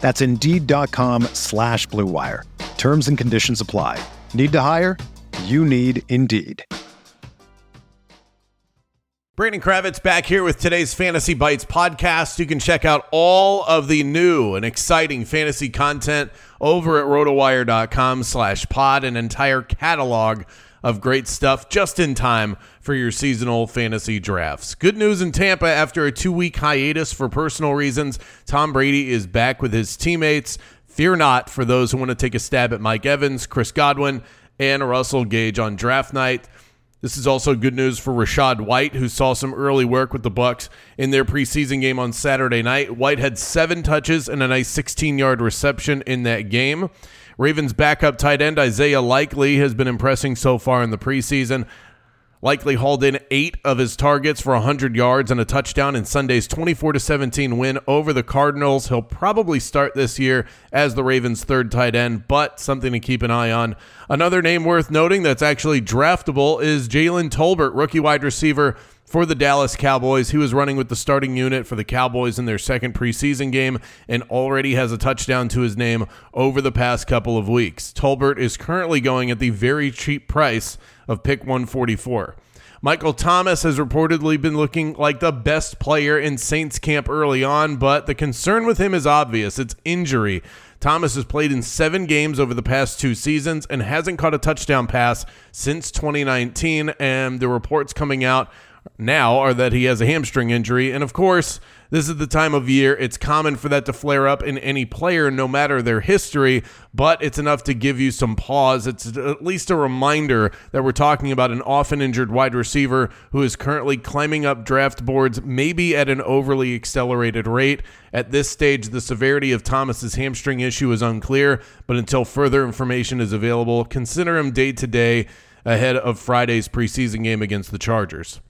That's Indeed.com slash BlueWire. Terms and conditions apply. Need to hire? You need Indeed. Brandon Kravitz back here with today's Fantasy Bites podcast. You can check out all of the new and exciting fantasy content over at rotowire.com slash pod, an entire catalog of great stuff just in time for your seasonal fantasy drafts. Good news in Tampa after a two week hiatus for personal reasons. Tom Brady is back with his teammates. Fear not for those who want to take a stab at Mike Evans, Chris Godwin, and Russell Gage on draft night. This is also good news for Rachaad White, who saw some early work with the Bucs in their preseason game on Saturday night. White had seven touches and a nice 16-yard reception in that game. Ravens backup tight end Isaiah Likely has been impressing so far in the preseason. Likely hauled in eight of his targets for 100 yards and a touchdown in Sunday's 24 17 win over the Cardinals. He'll probably start this year as the Ravens' third tight end, but something to keep an eye on. Another name worth noting that's actually draftable is Jalen Tolbert, rookie wide receiver for the Dallas Cowboys. He was running with the starting unit for the Cowboys in their second preseason game and already has a touchdown to his name over the past couple of weeks. Tolbert is currently going at the very cheap price of pick 144. Michael Thomas has reportedly been looking like the best player in Saints camp early on, but the concern with him is obvious it's injury. Thomas has played in seven games over the past two seasons and hasn't caught a touchdown pass since 2019. And the reports coming out now are that he has a hamstring injury. And of course, this is the time of year. It's common for that to flare up in any player, no matter their history, but it's enough to give you some pause. It's at least a reminder that we're talking about an often injured wide receiver who is currently climbing up draft boards, maybe at an overly accelerated rate. At this stage, the severity of Thomas's hamstring issue is unclear, but until further information is available, consider him day to day ahead of Friday's preseason game against the Chargers.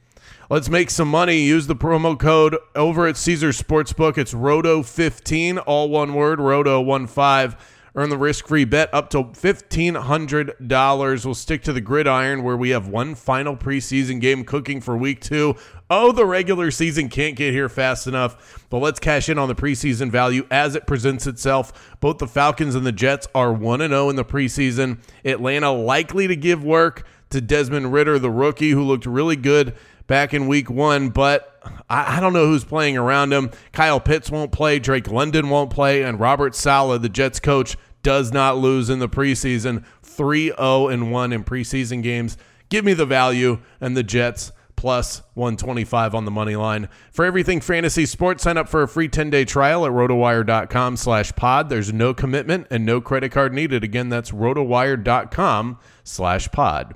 Let's make some money. Use the promo code over at Caesars Sportsbook. It's Roto15, all one word, Roto15. Earn the risk free bet up to $1,500. We'll stick to the gridiron where we have one final preseason game cooking for week two. Oh, the regular season can't get here fast enough, but let's cash in on the preseason value as it presents itself. Both the Falcons and the Jets are 1 0 in the preseason. Atlanta likely to give work to Desmond Ridder, the rookie, who looked really good back in week one, but I, I, don't know who's playing around him. Kyle Pitts won't play, Drake London won't play, and Robert Saleh, the Jets coach, does not lose in the preseason. 3 0 and 1 in preseason games. Give me the value and the Jets plus 125 on the money line. For everything fantasy sports, sign up for a free 10-day trial at rotowire.com slash pod. There's no commitment and no credit card needed. Again, that's rotowire.com slash pod.